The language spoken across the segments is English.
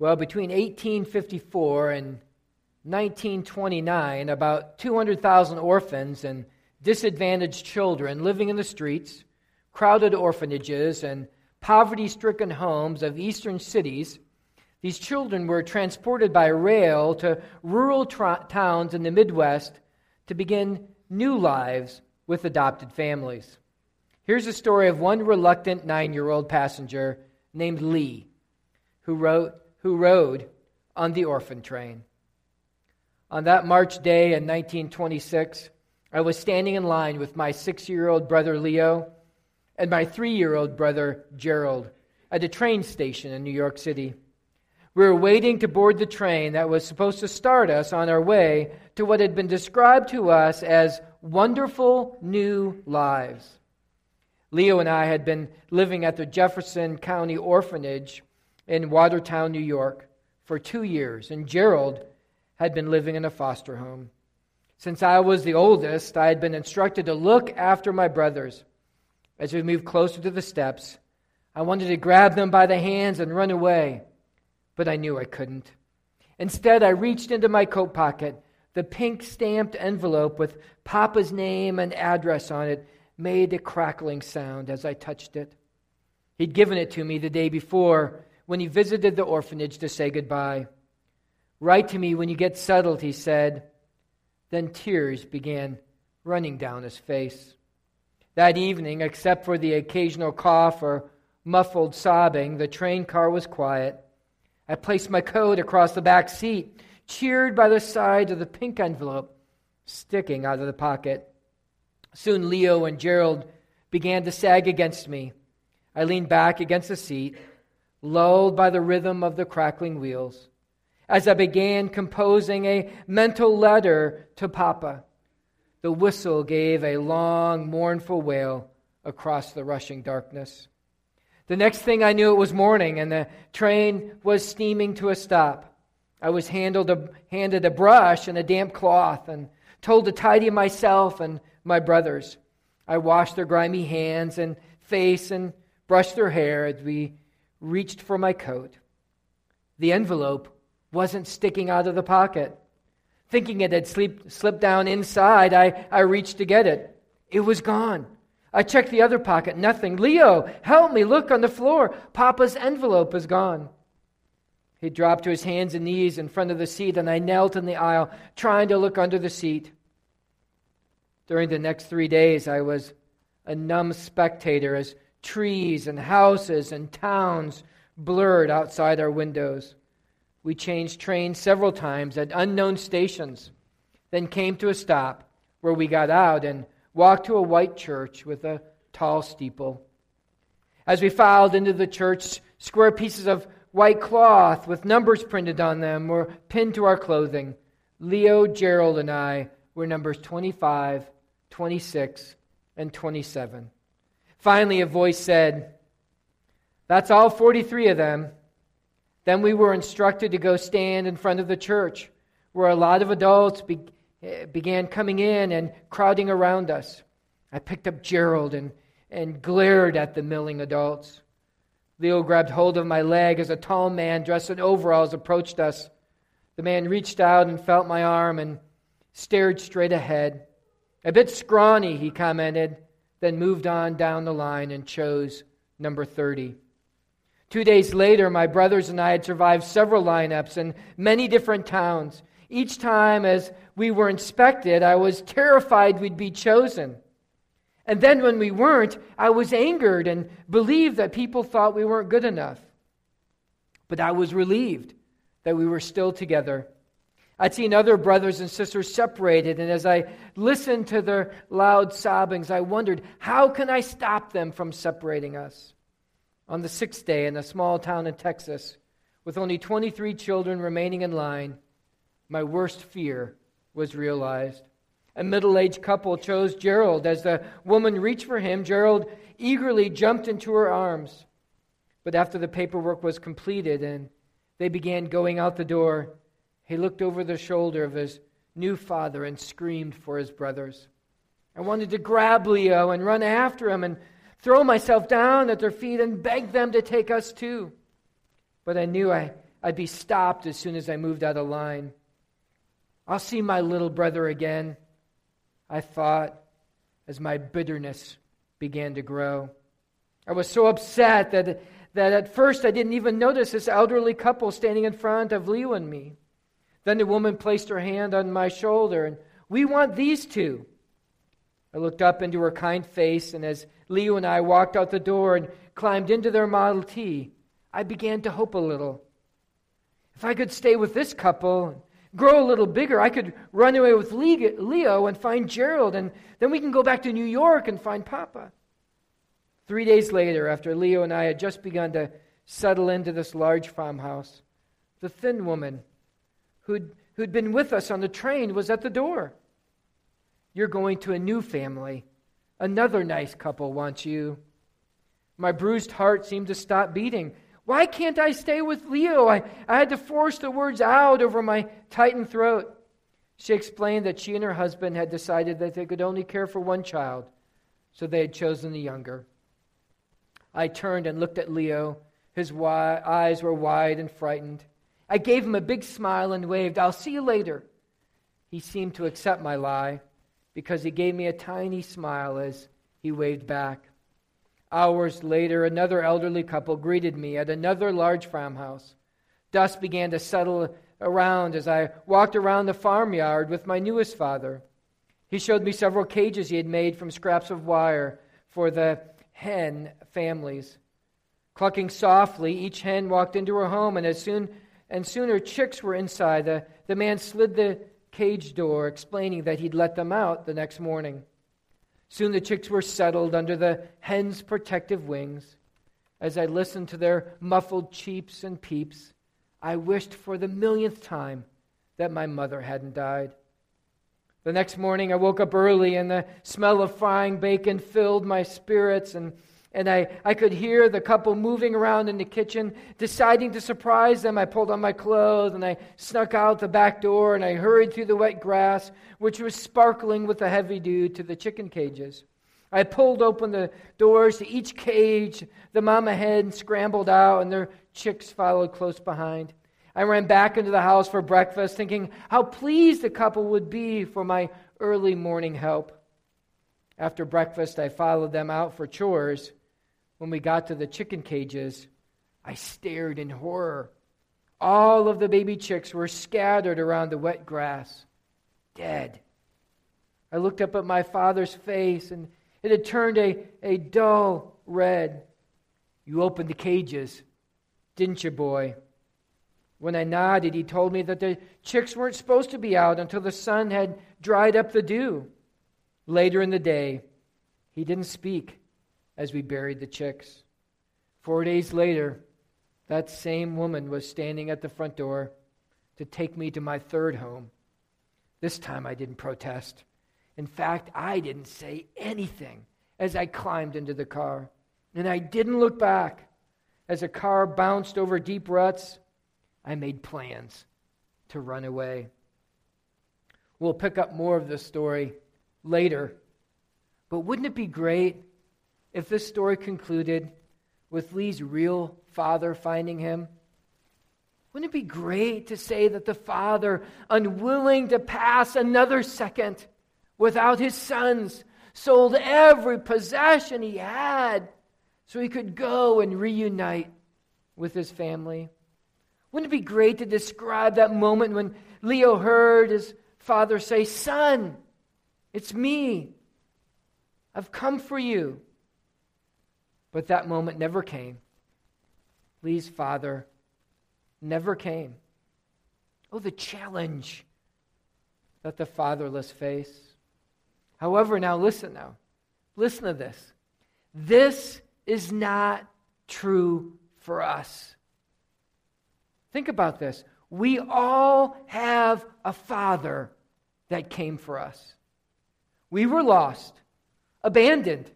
Well, between 1854 and 1929, about 200,000 orphans and disadvantaged children living in the streets, crowded orphanages, and poverty stricken homes of eastern cities. These children were transported by rail to rural towns in the Midwest to begin new lives with adopted families. Here's a story of one reluctant nine year old passenger named Lee who, wrote, who rode on the orphan train. On that March day in 1926, I was standing in line with my six year old brother Leo and my three year old brother Gerald at a train station in New York City. We were waiting to board the train that was supposed to start us on our way to what had been described to us as wonderful new lives. Leo and I had been living at the Jefferson County Orphanage in Watertown, New York, for two years, and Gerald had been living in a foster home. Since I was the oldest, I had been instructed to look after my brothers. As we moved closer to the steps, I wanted to grab them by the hands and run away, but I knew I couldn't. Instead, I reached into my coat pocket. The pink stamped envelope with Papa's name and address on it made a crackling sound as I touched it. He'd given it to me the day before when he visited the orphanage to say goodbye. Write to me when you get settled, he said. Then tears began running down his face. That evening, except for the occasional cough or muffled sobbing, the train car was quiet. I placed my coat across the back seat, cheered by the sight of the pink envelope sticking out of the pocket. Soon Leo and Gerald began to sag against me. I leaned back against the seat lulled by the rhythm of the crackling wheels, as I began composing a mental letter to Papa. The whistle gave a long, mournful wail across the rushing darkness. The next thing I knew, it was morning, and the train was steaming to a stop. I was a, handed a brush and a damp cloth and told to tidy myself and my brothers. I washed their grimy hands and face and brushed their hair as we reached for my coat. The envelope wasn't sticking out of the pocket. Thinking it had sleep, slipped down inside, I, I reached to get it. It was gone. I checked the other pocket, nothing. Leo, help me, look on the floor. Papa's envelope is gone. He dropped to his hands and knees in front of the seat, and I knelt in the aisle, trying to look under the seat. During the next three days, I was a numb spectator as trees and houses and towns blurred outside our windows. We changed trains several times at unknown stations, then came to a stop where we got out and walked to a white church with a tall steeple. As we filed into the church, square pieces of white cloth with numbers printed on them were pinned to our clothing. Leo, Gerald, and I were numbers 25, 26, and 27. Finally, a voice said, That's all 43 of them. Then we were instructed to go stand in front of the church, where a lot of adults be- eh, began coming in and crowding around us. I picked up Gerald and, and glared at the milling adults. Leo grabbed hold of my leg as a tall man dressed in overalls approached us. The man reached out and felt my arm and stared straight ahead. A bit scrawny, he commented then moved on down the line and chose number 30. Two days later, my brothers and I had survived several lineups in many different towns. Each time, as we were inspected, I was terrified we'd be chosen. And then, when we weren't, I was angered and believed that people thought we weren't good enough. But I was relieved that we were still together I'd seen other brothers and sisters separated, and as I listened to their loud sobbings, I wondered, how can I stop them from separating us? On the sixth day, in a small town in Texas, with only 23 children remaining in line, my worst fear was realized. A middle aged couple chose Gerald. As the woman reached for him, Gerald eagerly jumped into her arms. But after the paperwork was completed and they began going out the door, he looked over the shoulder of his new father and screamed for his brothers. I wanted to grab Leo and run after him and throw myself down at their feet and beg them to take us too. But I knew I, I'd be stopped as soon as I moved out of line. I'll see my little brother again, I thought, as my bitterness began to grow. I was so upset that, that at first I didn't even notice this elderly couple standing in front of Leo and me. Then the woman placed her hand on my shoulder, and we want these two. I looked up into her kind face, and as Leo and I walked out the door and climbed into their Model T, I began to hope a little. If I could stay with this couple and grow a little bigger, I could run away with Leo and find Gerald, and then we can go back to New York and find Papa. Three days later, after Leo and I had just begun to settle into this large farmhouse, the thin woman who'd, who'd been with us on the train was at the door. You're going to a new family. Another nice couple wants you. My bruised heart seemed to stop beating. Why can't I stay with Leo? I, I had to force the words out over my tightened throat. She explained that she and her husband had decided that they could only care for one child, so they had chosen the younger. I turned and looked at Leo. His wi- eyes were wide and frightened. I gave him a big smile and waved, I'll see you later. He seemed to accept my lie because he gave me a tiny smile as he waved back. Hours later, another elderly couple greeted me at another large farmhouse. Dust began to settle around as I walked around the farmyard with my newest father. He showed me several cages he had made from scraps of wire for the hen families. Clucking softly, each hen walked into her home, and as soon and soon her chicks were inside, the, the man slid the cage door, explaining that he'd let them out the next morning. Soon the chicks were settled under the hen's protective wings. As I listened to their muffled cheeps and peeps, I wished for the millionth time that my mother hadn't died. The next morning, I woke up early, and the smell of frying bacon filled my spirits, and, and I, I could hear the couple moving around in the kitchen. Deciding to surprise them, I pulled on my clothes, and I snuck out the back door, and I hurried through the wet grass, which was sparkling with the heavy dew, to the chicken cages. I pulled open the doors to each cage. The mama hen scrambled out, and their chicks followed close behind. I ran back into the house for breakfast, thinking how pleased the couple would be for my early morning help. After breakfast, I followed them out for chores. When we got to the chicken cages, I stared in horror. All of the baby chicks were scattered around the wet grass, dead. I looked up at my father's face, and it had turned a, a dull red. You opened the cages, didn't you, boy? When I nodded, he told me that the chicks weren't supposed to be out until the sun had dried up the dew. Later in the day, he didn't speak as we buried the chicks. Four days later, that same woman was standing at the front door to take me to my third home. This time I didn't protest. In fact, I didn't say anything as I climbed into the car. And I didn't look back. As the car bounced over deep ruts, I made plans to run away. We'll pick up more of this story later. But wouldn't it be great if this story concluded with Lee's real father finding him? Wouldn't it be great to say that the father, unwilling to pass another second without his sons, sold every possession he had so he could go and reunite with his family? Wouldn't it be great to describe that moment when Leo heard his father say, Son, it's me. I've come for you. But that moment never came. Lee's father never came. Oh, the challenge that the fatherless face. However, now listen now. Listen to this. This is not true for us. Think about this. We all have a Father that came for us. We were lost, abandoned,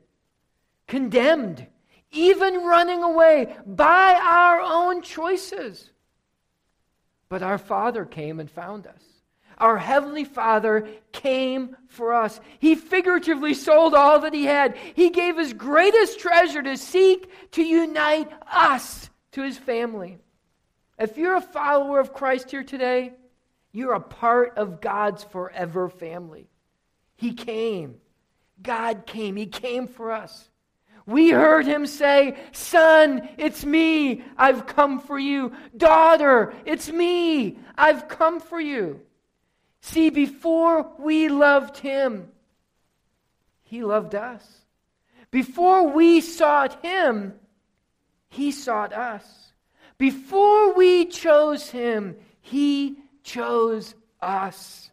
condemned, even running away by our own choices. But our Father came and found us. Our Heavenly Father came for us. He figuratively sold all that He had. He gave His greatest treasure to seek to unite us to His family. If you're a follower of Christ here today, you're a part of God's forever family. He came. God came. He came for us. We heard him say, Son, it's me. I've come for you. Daughter, it's me. I've come for you. See, before we loved him, he loved us. Before we sought him, he sought us. Before we chose him, he chose us.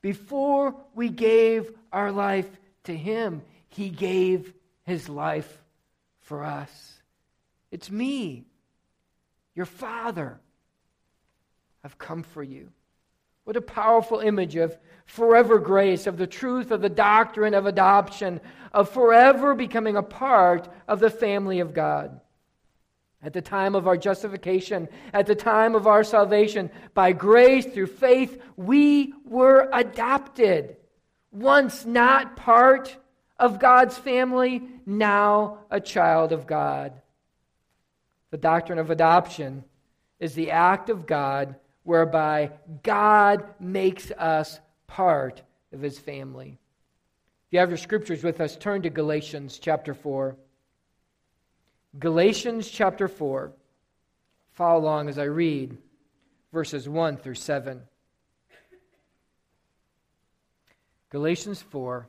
Before we gave our life to him, he gave his life for us. It's me, your father. I've come for you. What a powerful image of forever grace, of the truth of the doctrine of adoption, of forever becoming a part of the family of God. At the time of our justification, at the time of our salvation, by grace through faith, we were adopted. Once not part of God's family, now a child of God. The doctrine of adoption is the act of God whereby God makes us part of his family. If you have your scriptures with us, turn to Galatians chapter 4. Galatians chapter 4. Follow along as I read verses 1 through 7. Galatians 4.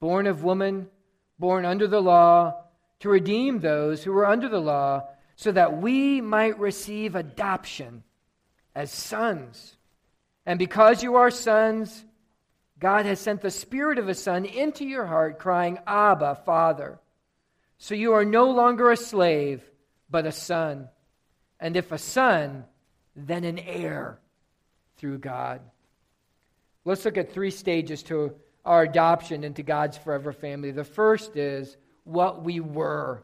born of woman, born under the law, to redeem those who were under the law, so that we might receive adoption as sons. And because you are sons, God has sent the Spirit of a Son into your heart, crying, Abba, Father. So you are no longer a slave, but a son. And if a son, then an heir through God. Let's look at three stages to our adoption into God's forever family. The first is what we were.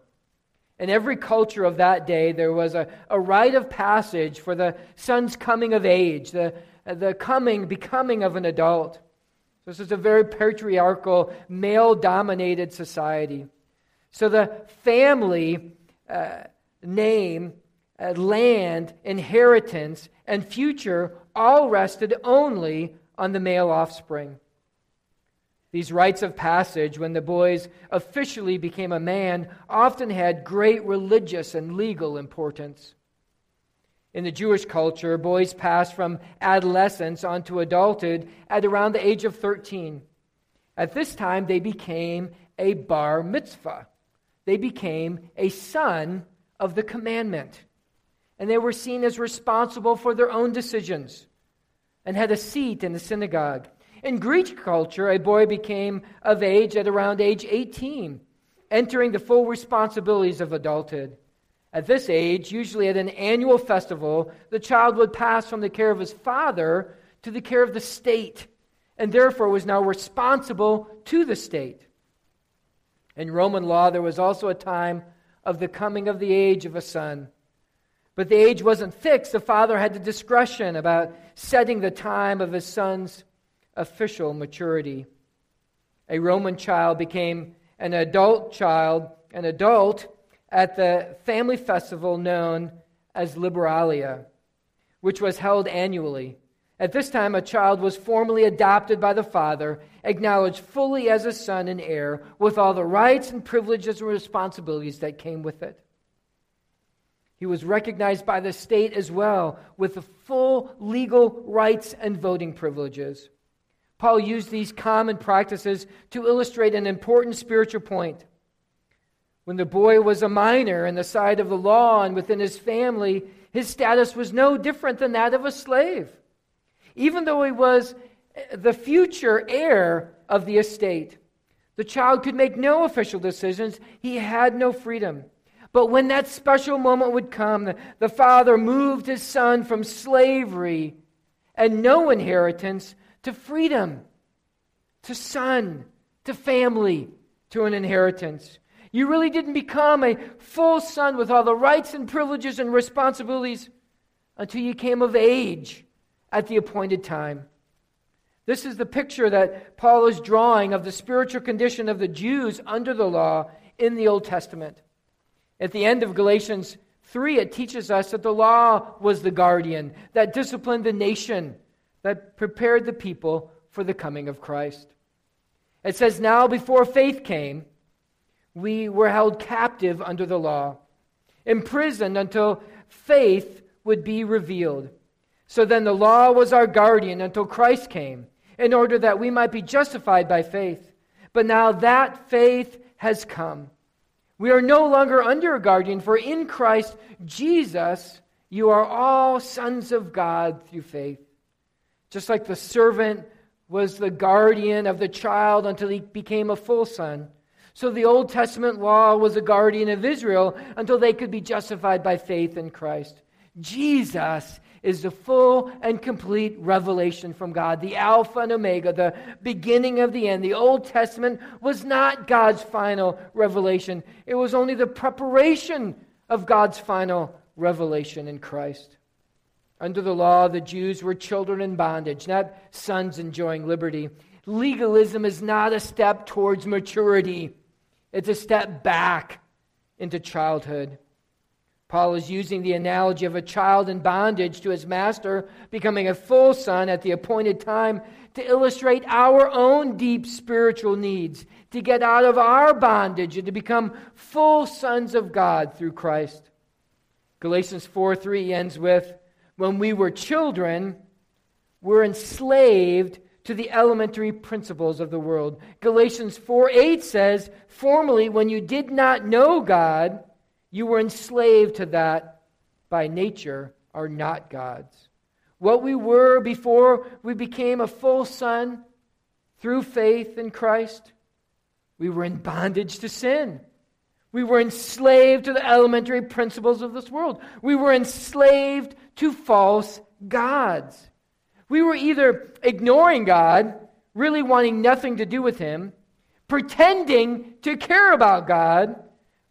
In every culture of that day, there was a, a rite of passage for the son's coming of age, the, the coming, becoming of an adult. This is a very patriarchal, male dominated society. So the family uh, name, uh, land, inheritance, and future all rested only on the male offspring. These rites of passage, when the boys officially became a man, often had great religious and legal importance. In the Jewish culture, boys passed from adolescence onto adulthood at around the age of 13. At this time, they became a bar mitzvah. They became a son of the commandment. And they were seen as responsible for their own decisions and had a seat in the synagogue. In Greek culture, a boy became of age at around age 18, entering the full responsibilities of adulthood. At this age, usually at an annual festival, the child would pass from the care of his father to the care of the state, and therefore was now responsible to the state. In Roman law, there was also a time of the coming of the age of a son. But the age wasn't fixed. The father had the discretion about setting the time of his son's official maturity. A Roman child became an adult child, an adult at the family festival known as Liberalia, which was held annually. At this time, a child was formally adopted by the father, acknowledged fully as a son and heir, with all the rights and privileges and responsibilities that came with it. He was recognized by the state as well, with the full legal rights and voting privileges. Paul used these common practices to illustrate an important spiritual point. When the boy was a minor in the sight of the law and within his family, his status was no different than that of a slave. Even though he was the future heir of the estate, the child could make no official decisions, he had no freedom. But when that special moment would come, the, the father moved his son from slavery and no inheritance to freedom, to son, to family, to an inheritance. You really didn't become a full son with all the rights and privileges and responsibilities until you came of age at the appointed time. This is the picture that Paul is drawing of the spiritual condition of the Jews under the law in the Old Testament. At the end of Galatians 3, it teaches us that the law was the guardian that disciplined the nation, that prepared the people for the coming of Christ. It says, Now before faith came, we were held captive under the law, imprisoned until faith would be revealed. So then the law was our guardian until Christ came, in order that we might be justified by faith. But now that faith has come. We are no longer under a guardian, for in Christ Jesus you are all sons of God through faith. Just like the servant was the guardian of the child until he became a full son. So the Old Testament law was a guardian of Israel until they could be justified by faith in Christ. Jesus is the full and complete revelation from God, the Alpha and Omega, the beginning of the end. The Old Testament was not God's final revelation, it was only the preparation of God's final revelation in Christ. Under the law, the Jews were children in bondage, not sons enjoying liberty. Legalism is not a step towards maturity. It's a step back into childhood. Paul is using the analogy of a child in bondage to his master becoming a full son at the appointed time to illustrate our own deep spiritual needs, to get out of our bondage and to become full sons of God through Christ. Galatians 4 3 ends with When we were children, we're enslaved to the elementary principles of the world. Galatians 4 8 says, Formerly, when you did not know God, you were enslaved to that by nature are not God's. What we were before we became a full son through faith in Christ, we were in bondage to sin. We were enslaved to the elementary principles of this world. We were enslaved to false gods. We were either ignoring God, really wanting nothing to do with Him, pretending to care about God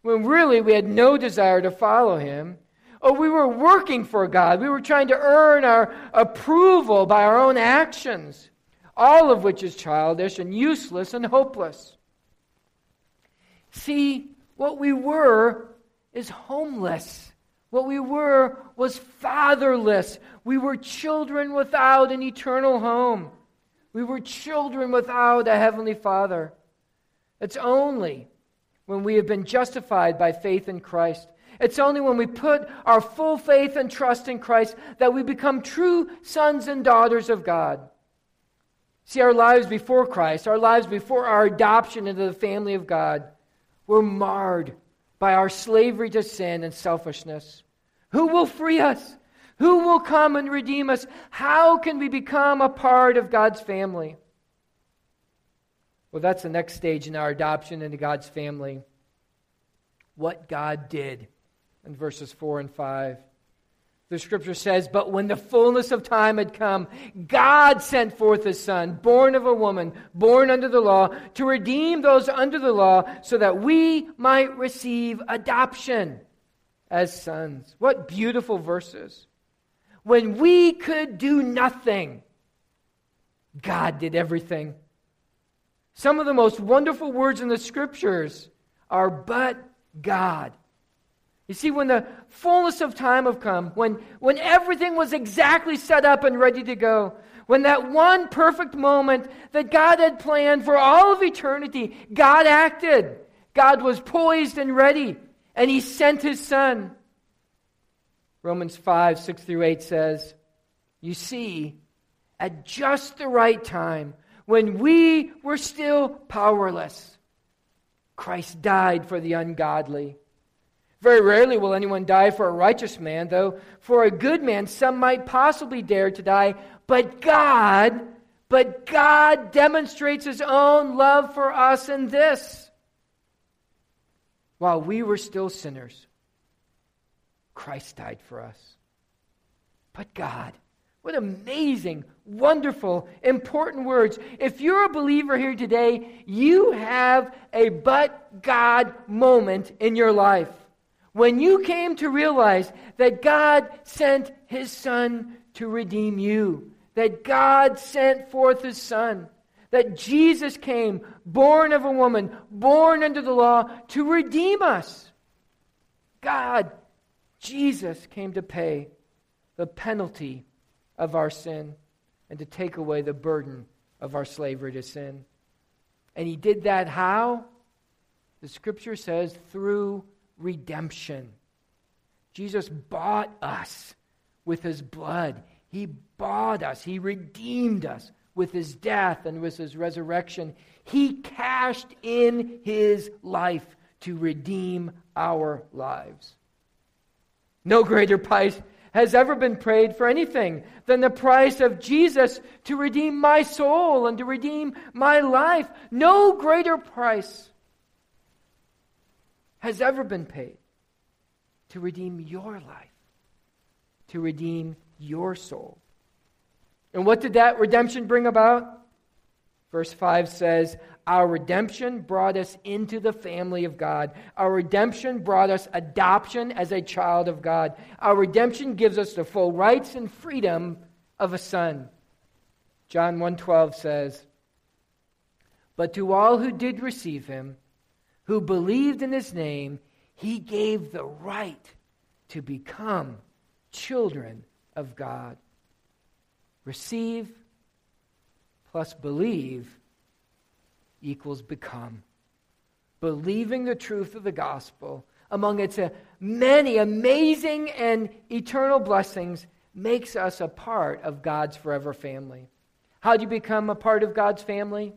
when really we had no desire to follow Him, or we were working for God. We were trying to earn our approval by our own actions, all of which is childish and useless and hopeless. See, what we were is homeless. What we were was fatherless. We were children without an eternal home. We were children without a heavenly Father. It's only when we have been justified by faith in Christ. It's only when we put our full faith and trust in Christ that we become true sons and daughters of God. See, our lives before Christ, our lives before our adoption into the family of God, were marred by our slavery to sin and selfishness. Who will free us? Who will come and redeem us? How can we become a part of God's family? Well, that's the next stage in our adoption into God's family. What God did in verses 4 and 5. The scripture says, But when the fullness of time had come, God sent forth his Son, born of a woman, born under the law, to redeem those under the law, so that we might receive adoption as sons. What beautiful verses. When we could do nothing, God did everything. Some of the most wonderful words in the scriptures are, but God. You see, when the fullness of time have come, when, when everything was exactly set up and ready to go, when that one perfect moment that God had planned for all of eternity, God acted. God was poised and ready, and He sent His Son. Romans 5 6 through 8 says, You see, at just the right time, when we were still powerless, Christ died for the ungodly. Very rarely will anyone die for a righteous man, though for a good man some might possibly dare to die. But God, but God demonstrates his own love for us in this. While we were still sinners, Christ died for us. But God, what amazing, wonderful, important words. If you're a believer here today, you have a but God moment in your life. When you came to realize that God sent his son to redeem you, that God sent forth his son, that Jesus came, born of a woman, born under the law, to redeem us. God, Jesus came to pay the penalty of our sin and to take away the burden of our slavery to sin. And he did that how? The scripture says through redemption. Jesus bought us with his blood. He bought us. He redeemed us with his death and with his resurrection. He cashed in his life to redeem our lives. No greater price has ever been paid for anything than the price of Jesus to redeem my soul and to redeem my life. No greater price has ever been paid to redeem your life, to redeem your soul. And what did that redemption bring about? Verse 5 says, Our redemption brought us into the family of God. Our redemption brought us adoption as a child of God. Our redemption gives us the full rights and freedom of a son. John 1:12 says, But to all who did receive him, who believed in his name, he gave the right to become children of God. Receive plus believe equals become. Believing the truth of the gospel among its uh, many amazing and eternal blessings makes us a part of God's forever family. How do you become a part of God's family?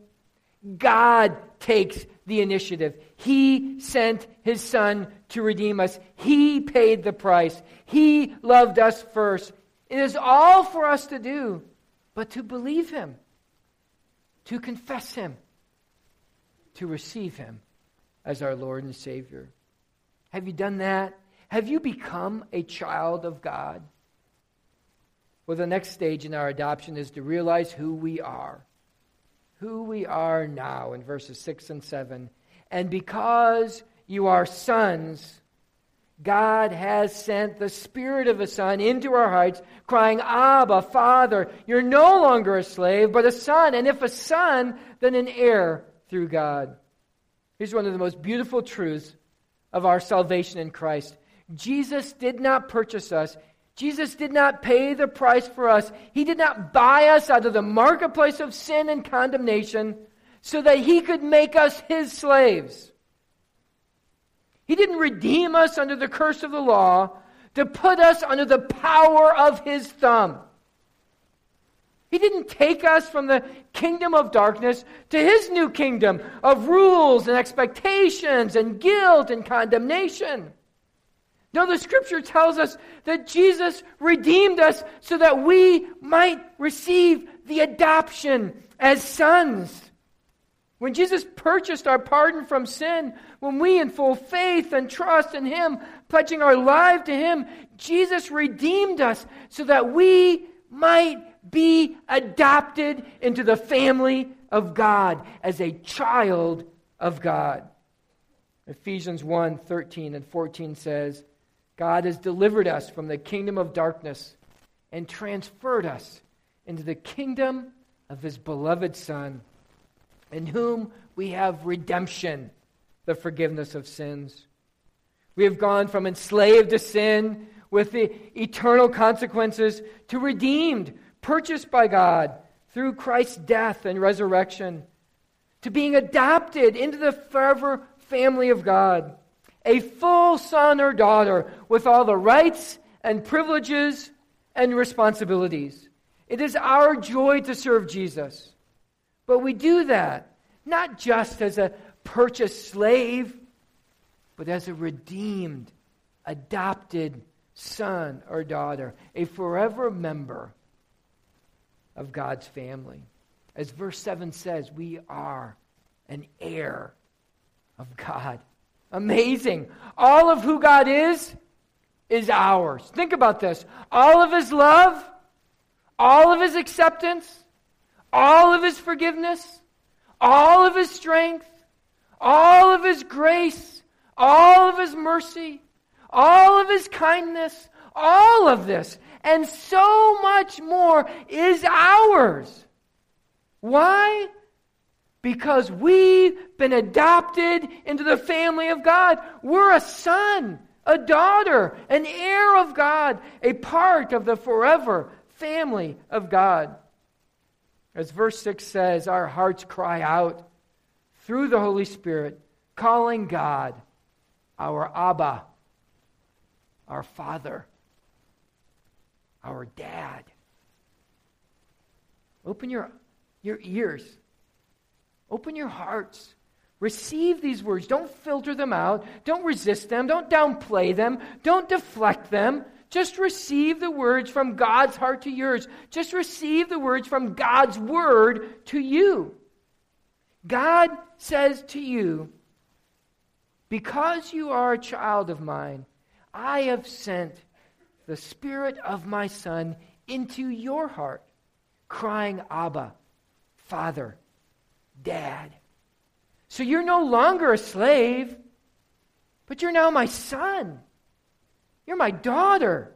God takes the initiative. He sent his son to redeem us. He paid the price. He loved us first. It is all for us to do, but to believe him to confess Him, to receive Him as our Lord and Savior. Have you done that? Have you become a child of God? Well, the next stage in our adoption is to realize who we are. Who we are now in verses 6 and 7. And because you are sons, God has sent the Spirit of His Son into our hearts, crying, Abba, Father, you're no longer a slave, but a son. And if a son, then an heir through God. Here's one of the most beautiful truths of our salvation in Christ Jesus did not purchase us. Jesus did not pay the price for us. He did not buy us out of the marketplace of sin and condemnation so that he could make us his slaves. He didn't redeem us under the curse of the law to put us under the power of his thumb. He didn't take us from the kingdom of darkness to his new kingdom of rules and expectations and guilt and condemnation. No, the scripture tells us that Jesus redeemed us so that we might receive the adoption as sons. When Jesus purchased our pardon from sin, when we, in full faith and trust in Him, pledging our life to Him, Jesus redeemed us so that we might be adopted into the family of God as a child of God. Ephesians 1 13 and 14 says, God has delivered us from the kingdom of darkness and transferred us into the kingdom of His beloved Son in whom we have redemption, the forgiveness of sins. We have gone from enslaved to sin with the eternal consequences to redeemed, purchased by God through Christ's death and resurrection, to being adopted into the forever family of God, a full son or daughter with all the rights and privileges and responsibilities. It is our joy to serve Jesus. But we do that not just as a purchased slave, but as a redeemed, adopted son or daughter, a forever member of God's family. As verse 7 says, we are an heir of God. Amazing. All of who God is, is ours. Think about this. All of his love, all of his acceptance, all of his forgiveness, all of his strength, all of his grace, all of his mercy, all of his kindness, all of this, and so much more is ours. Why? Because we've been adopted into the family of God. We're a son, a daughter, an heir of God, a part of the forever family of God. As verse 6 says, our hearts cry out through the Holy Spirit, calling God our Abba, our Father, our Dad. Open your, your ears, open your hearts. Receive these words. Don't filter them out. Don't resist them. Don't downplay them. Don't deflect them. Just receive the words from God's heart to yours. Just receive the words from God's word to you. God says to you, Because you are a child of mine, I have sent the Spirit of my Son into your heart, crying, Abba, Father, Dad. So you're no longer a slave, but you're now my son. You're my daughter.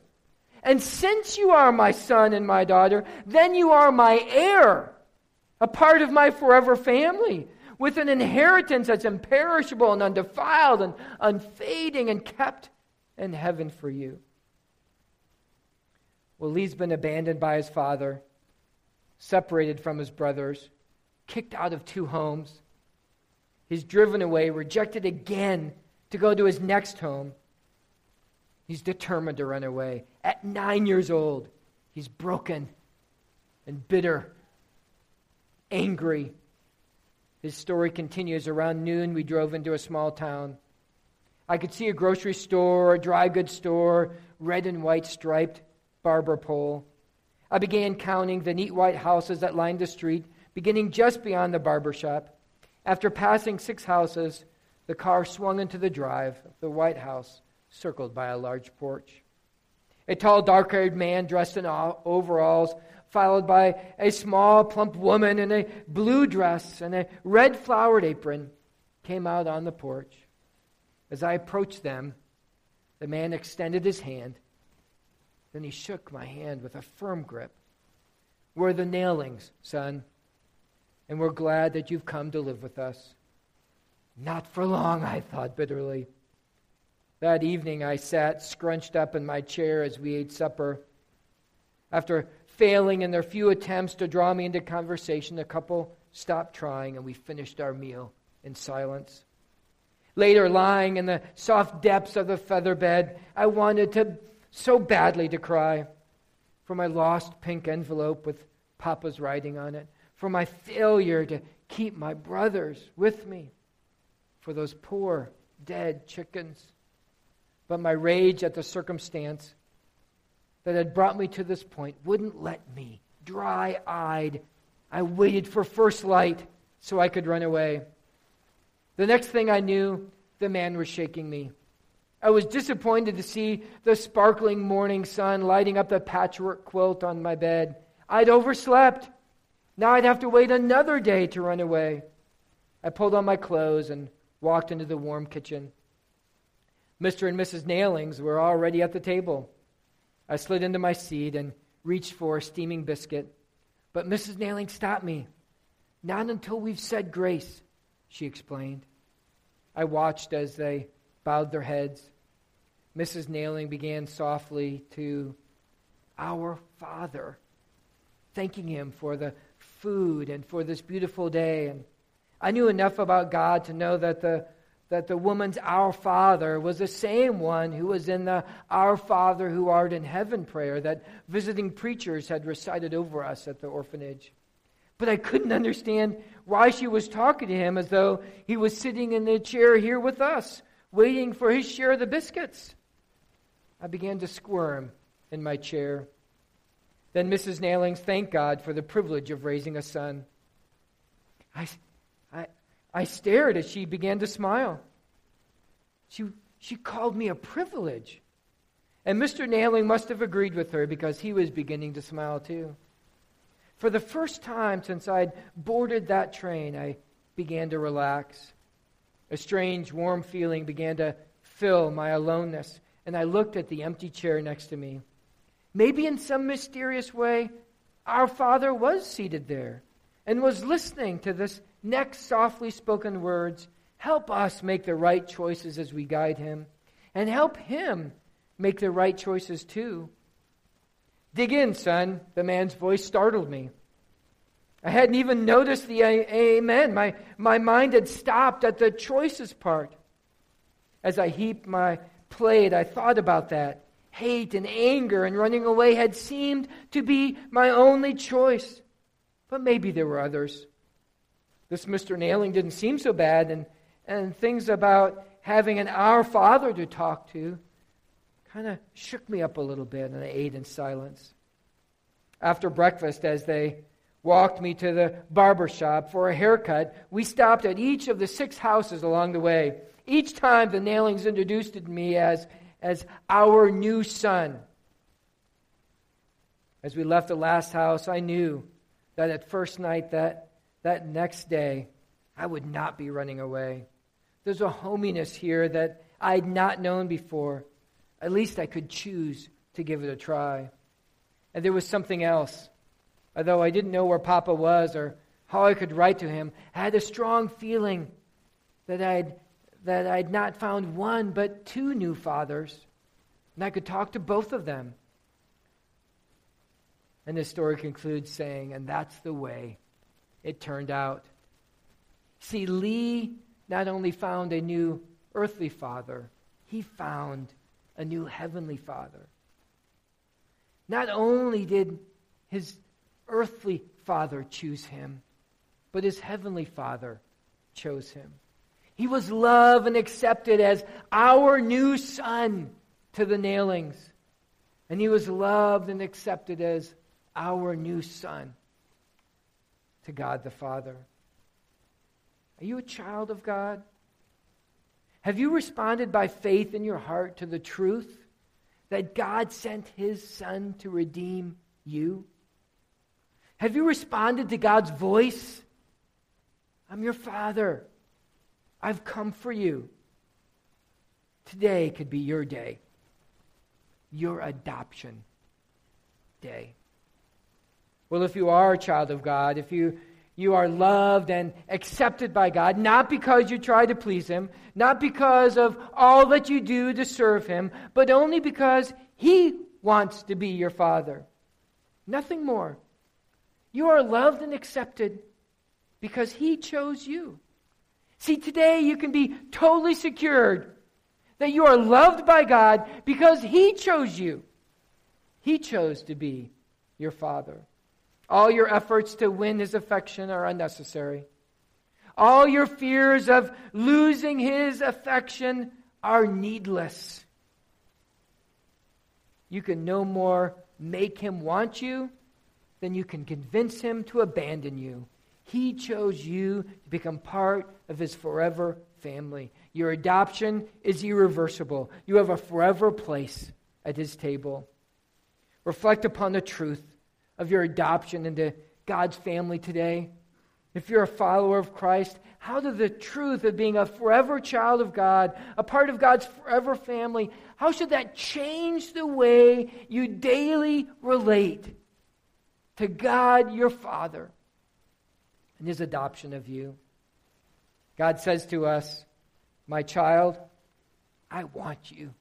And since you are my son and my daughter, then you are my heir, a part of my forever family, with an inheritance that's imperishable and undefiled and unfading and kept in heaven for you. Well, Lee's been abandoned by his father, separated from his brothers, kicked out of two homes. He's driven away, rejected again to go to his next home. He's determined to run away. At nine years old, he's broken and bitter, angry. His story continues. Around noon, we drove into a small town. I could see a grocery store, a dry goods store, red and white striped barber pole. I began counting the neat white houses that lined the street, beginning just beyond the barber shop. After passing six houses, the car swung into the drive of the White House circled by a large porch. A tall, dark haired man dressed in overalls, followed by a small, plump woman in a blue dress and a red flowered apron, came out on the porch. As I approached them, the man extended his hand. Then he shook my hand with a firm grip. We're the Naillings, son, and we're glad that you've come to live with us. Not for long, I thought bitterly. That evening, I sat scrunched up in my chair as we ate supper. After failing in their few attempts to draw me into conversation, the couple stopped trying and we finished our meal in silence. Later, lying in the soft depths of the feather bed, I wanted to so badly to cry for my lost pink envelope with Papa's writing on it, for my failure to keep my brothers with me, for those poor dead chickens but my rage at the circumstance that had brought me to this point wouldn't let me. Dry eyed, I waited for first light so I could run away. The next thing I knew, the man was shaking me. I was disappointed to see the sparkling morning sun lighting up the patchwork quilt on my bed. I'd overslept. Now I'd have to wait another day to run away. I pulled on my clothes and walked into the warm kitchen. Mr. and Mrs. Naillings were already at the table. I slid into my seat and reached for a steaming biscuit. But Mrs. Nailling stopped me. Not until we've said grace, she explained. I watched as they bowed their heads. Mrs. Nailling began softly to, Our Father, thanking Him for the food and for this beautiful day. And I knew enough about God to know that the that the woman's Our Father was the same one who was in the Our Father who art in heaven prayer that visiting preachers had recited over us at the orphanage. But I couldn't understand why she was talking to him as though he was sitting in the chair here with us, waiting for his share of the biscuits. I began to squirm in my chair. Then Mrs. Naillings thanked God for the privilege of raising a son. I, I stared as she began to smile. She, she called me a privilege. And Mr. Nailling must have agreed with her because he was beginning to smile too. For the first time since I'd boarded that train, I began to relax. A strange, warm feeling began to fill my aloneness, and I looked at the empty chair next to me. Maybe in some mysterious way, our Father was seated there and was listening to this next softly spoken words Help us make the right choices as we guide him, and help him make the right choices too. Dig in, son. The man's voice startled me. I hadn't even noticed the amen. My, my mind had stopped at the choices part. As I heaped my plate, I thought about that. Hate and anger and running away had seemed to be my only choice. But maybe there were others. This Mr. Nailling didn't seem so bad, and and things about having an Our Father to talk to kind of shook me up a little bit, and I ate in silence. After breakfast, as they walked me to the barber shop for a haircut, we stopped at each of the six houses along the way. Each time the Naillings introduced me as, as our new son. As we left the last house, I knew that at first night, that, that next day, I would not be running away. There's a hominess here that I'd not known before. At least I could choose to give it a try. And there was something else. Although I didn't know where Papa was or how I could write to him, I had a strong feeling that I'd, that I'd not found one but two new fathers, and I could talk to both of them. And the story concludes saying, and that's the way it turned out. See, Lee not only found a new earthly father, he found a new heavenly father. Not only did his earthly father choose him, but his heavenly father chose him. He was loved and accepted as our new son to the Naillings. And he was loved and accepted as our new son to God the Father. Are you a child of God? Have you responded by faith in your heart to the truth that God sent his Son to redeem you? Have you responded to God's voice? I'm your Father. I've come for you. Today could be your day, your adoption day. Well, if you are a child of God, if you you are loved and accepted by God, not because you try to please Him, not because of all that you do to serve Him, but only because He wants to be your Father. Nothing more. You are loved and accepted because He chose you. See, today you can be totally secured that you are loved by God because He chose you. He chose to be your Father. All your efforts to win his affection are unnecessary. All your fears of losing his affection are needless. You can no more make him want you than you can convince him to abandon you. He chose you to become part of his forever family. Your adoption is irreversible. You have a forever place at his table. Reflect upon the truth of your adoption into God's family today? If you're a follower of Christ, how does the truth of being a forever child of God, a part of God's forever family, how should that change the way you daily relate to God your Father and his adoption of you? God says to us, My child, I want you.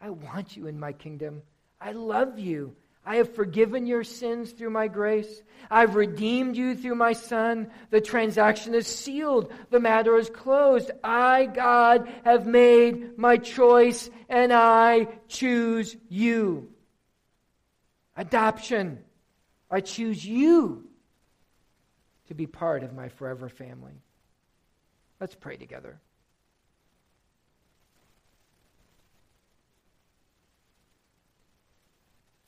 I want you in my kingdom. I love you. I have forgiven your sins through my grace. I've redeemed you through my Son. The transaction is sealed. The matter is closed. I, God, have made my choice and I choose you. Adoption. I choose you to be part of my forever family. Let's pray together.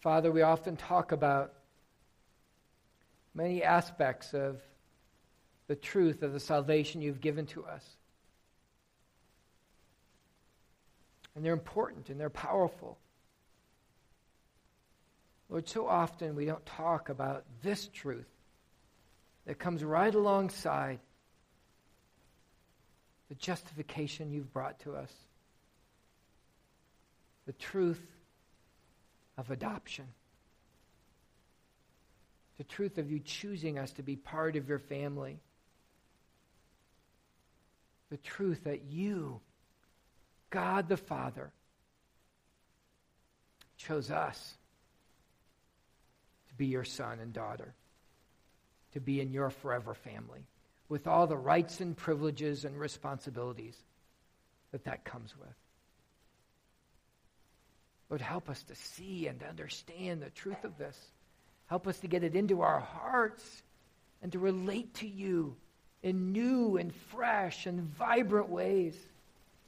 Father, we often talk about many aspects of the truth of the salvation you've given to us. And they're important and they're powerful. Lord, so often we don't talk about this truth that comes right alongside the justification you've brought to us, the truth of adoption, the truth of you choosing us to be part of your family, the truth that you, God the Father, chose us to be your son and daughter, to be in your forever family, with all the rights and privileges and responsibilities that that comes with. Lord, help us to see and to understand the truth of this. Help us to get it into our hearts and to relate to you in new and fresh and vibrant ways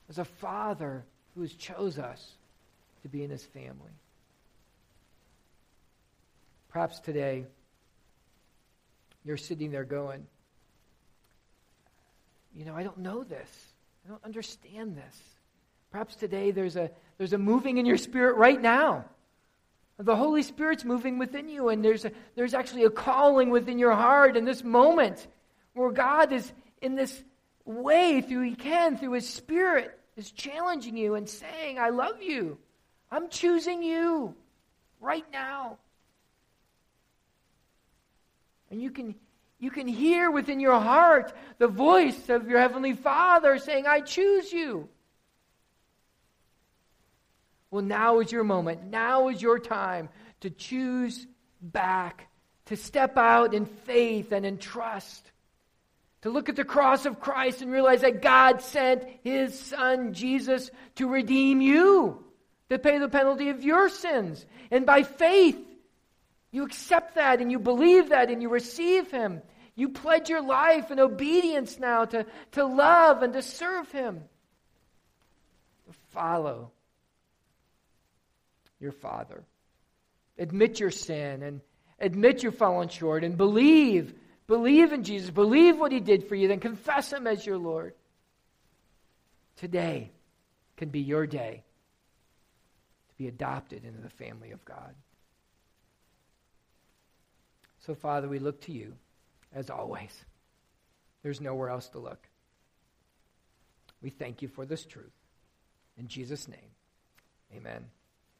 as a father who has chose us to be in his family. Perhaps today you're sitting there going, you know, I don't know this. I don't understand this. Perhaps today there's a, there's a moving in your spirit right now. The Holy Spirit's moving within you, and there's, a, there's actually a calling within your heart in this moment where God is in this way through He can, through His Spirit, is challenging you and saying, I love you. I'm choosing you right now. And you can, you can hear within your heart the voice of your Heavenly Father saying, I choose you. Well, now is your moment. Now is your time to choose back, to step out in faith and in trust, to look at the cross of Christ and realize that God sent His Son, Jesus, to redeem you, to pay the penalty of your sins. And by faith, you accept that and you believe that and you receive Him. You pledge your life in obedience now to, to love and to serve Him. To follow your Father. Admit your sin and admit you've fallen short and believe. Believe in Jesus. Believe what He did for you. Then confess Him as your Lord. Today can be your day to be adopted into the family of God. So, Father, we look to you as always. There's nowhere else to look. We thank you for this truth. In Jesus' name, amen.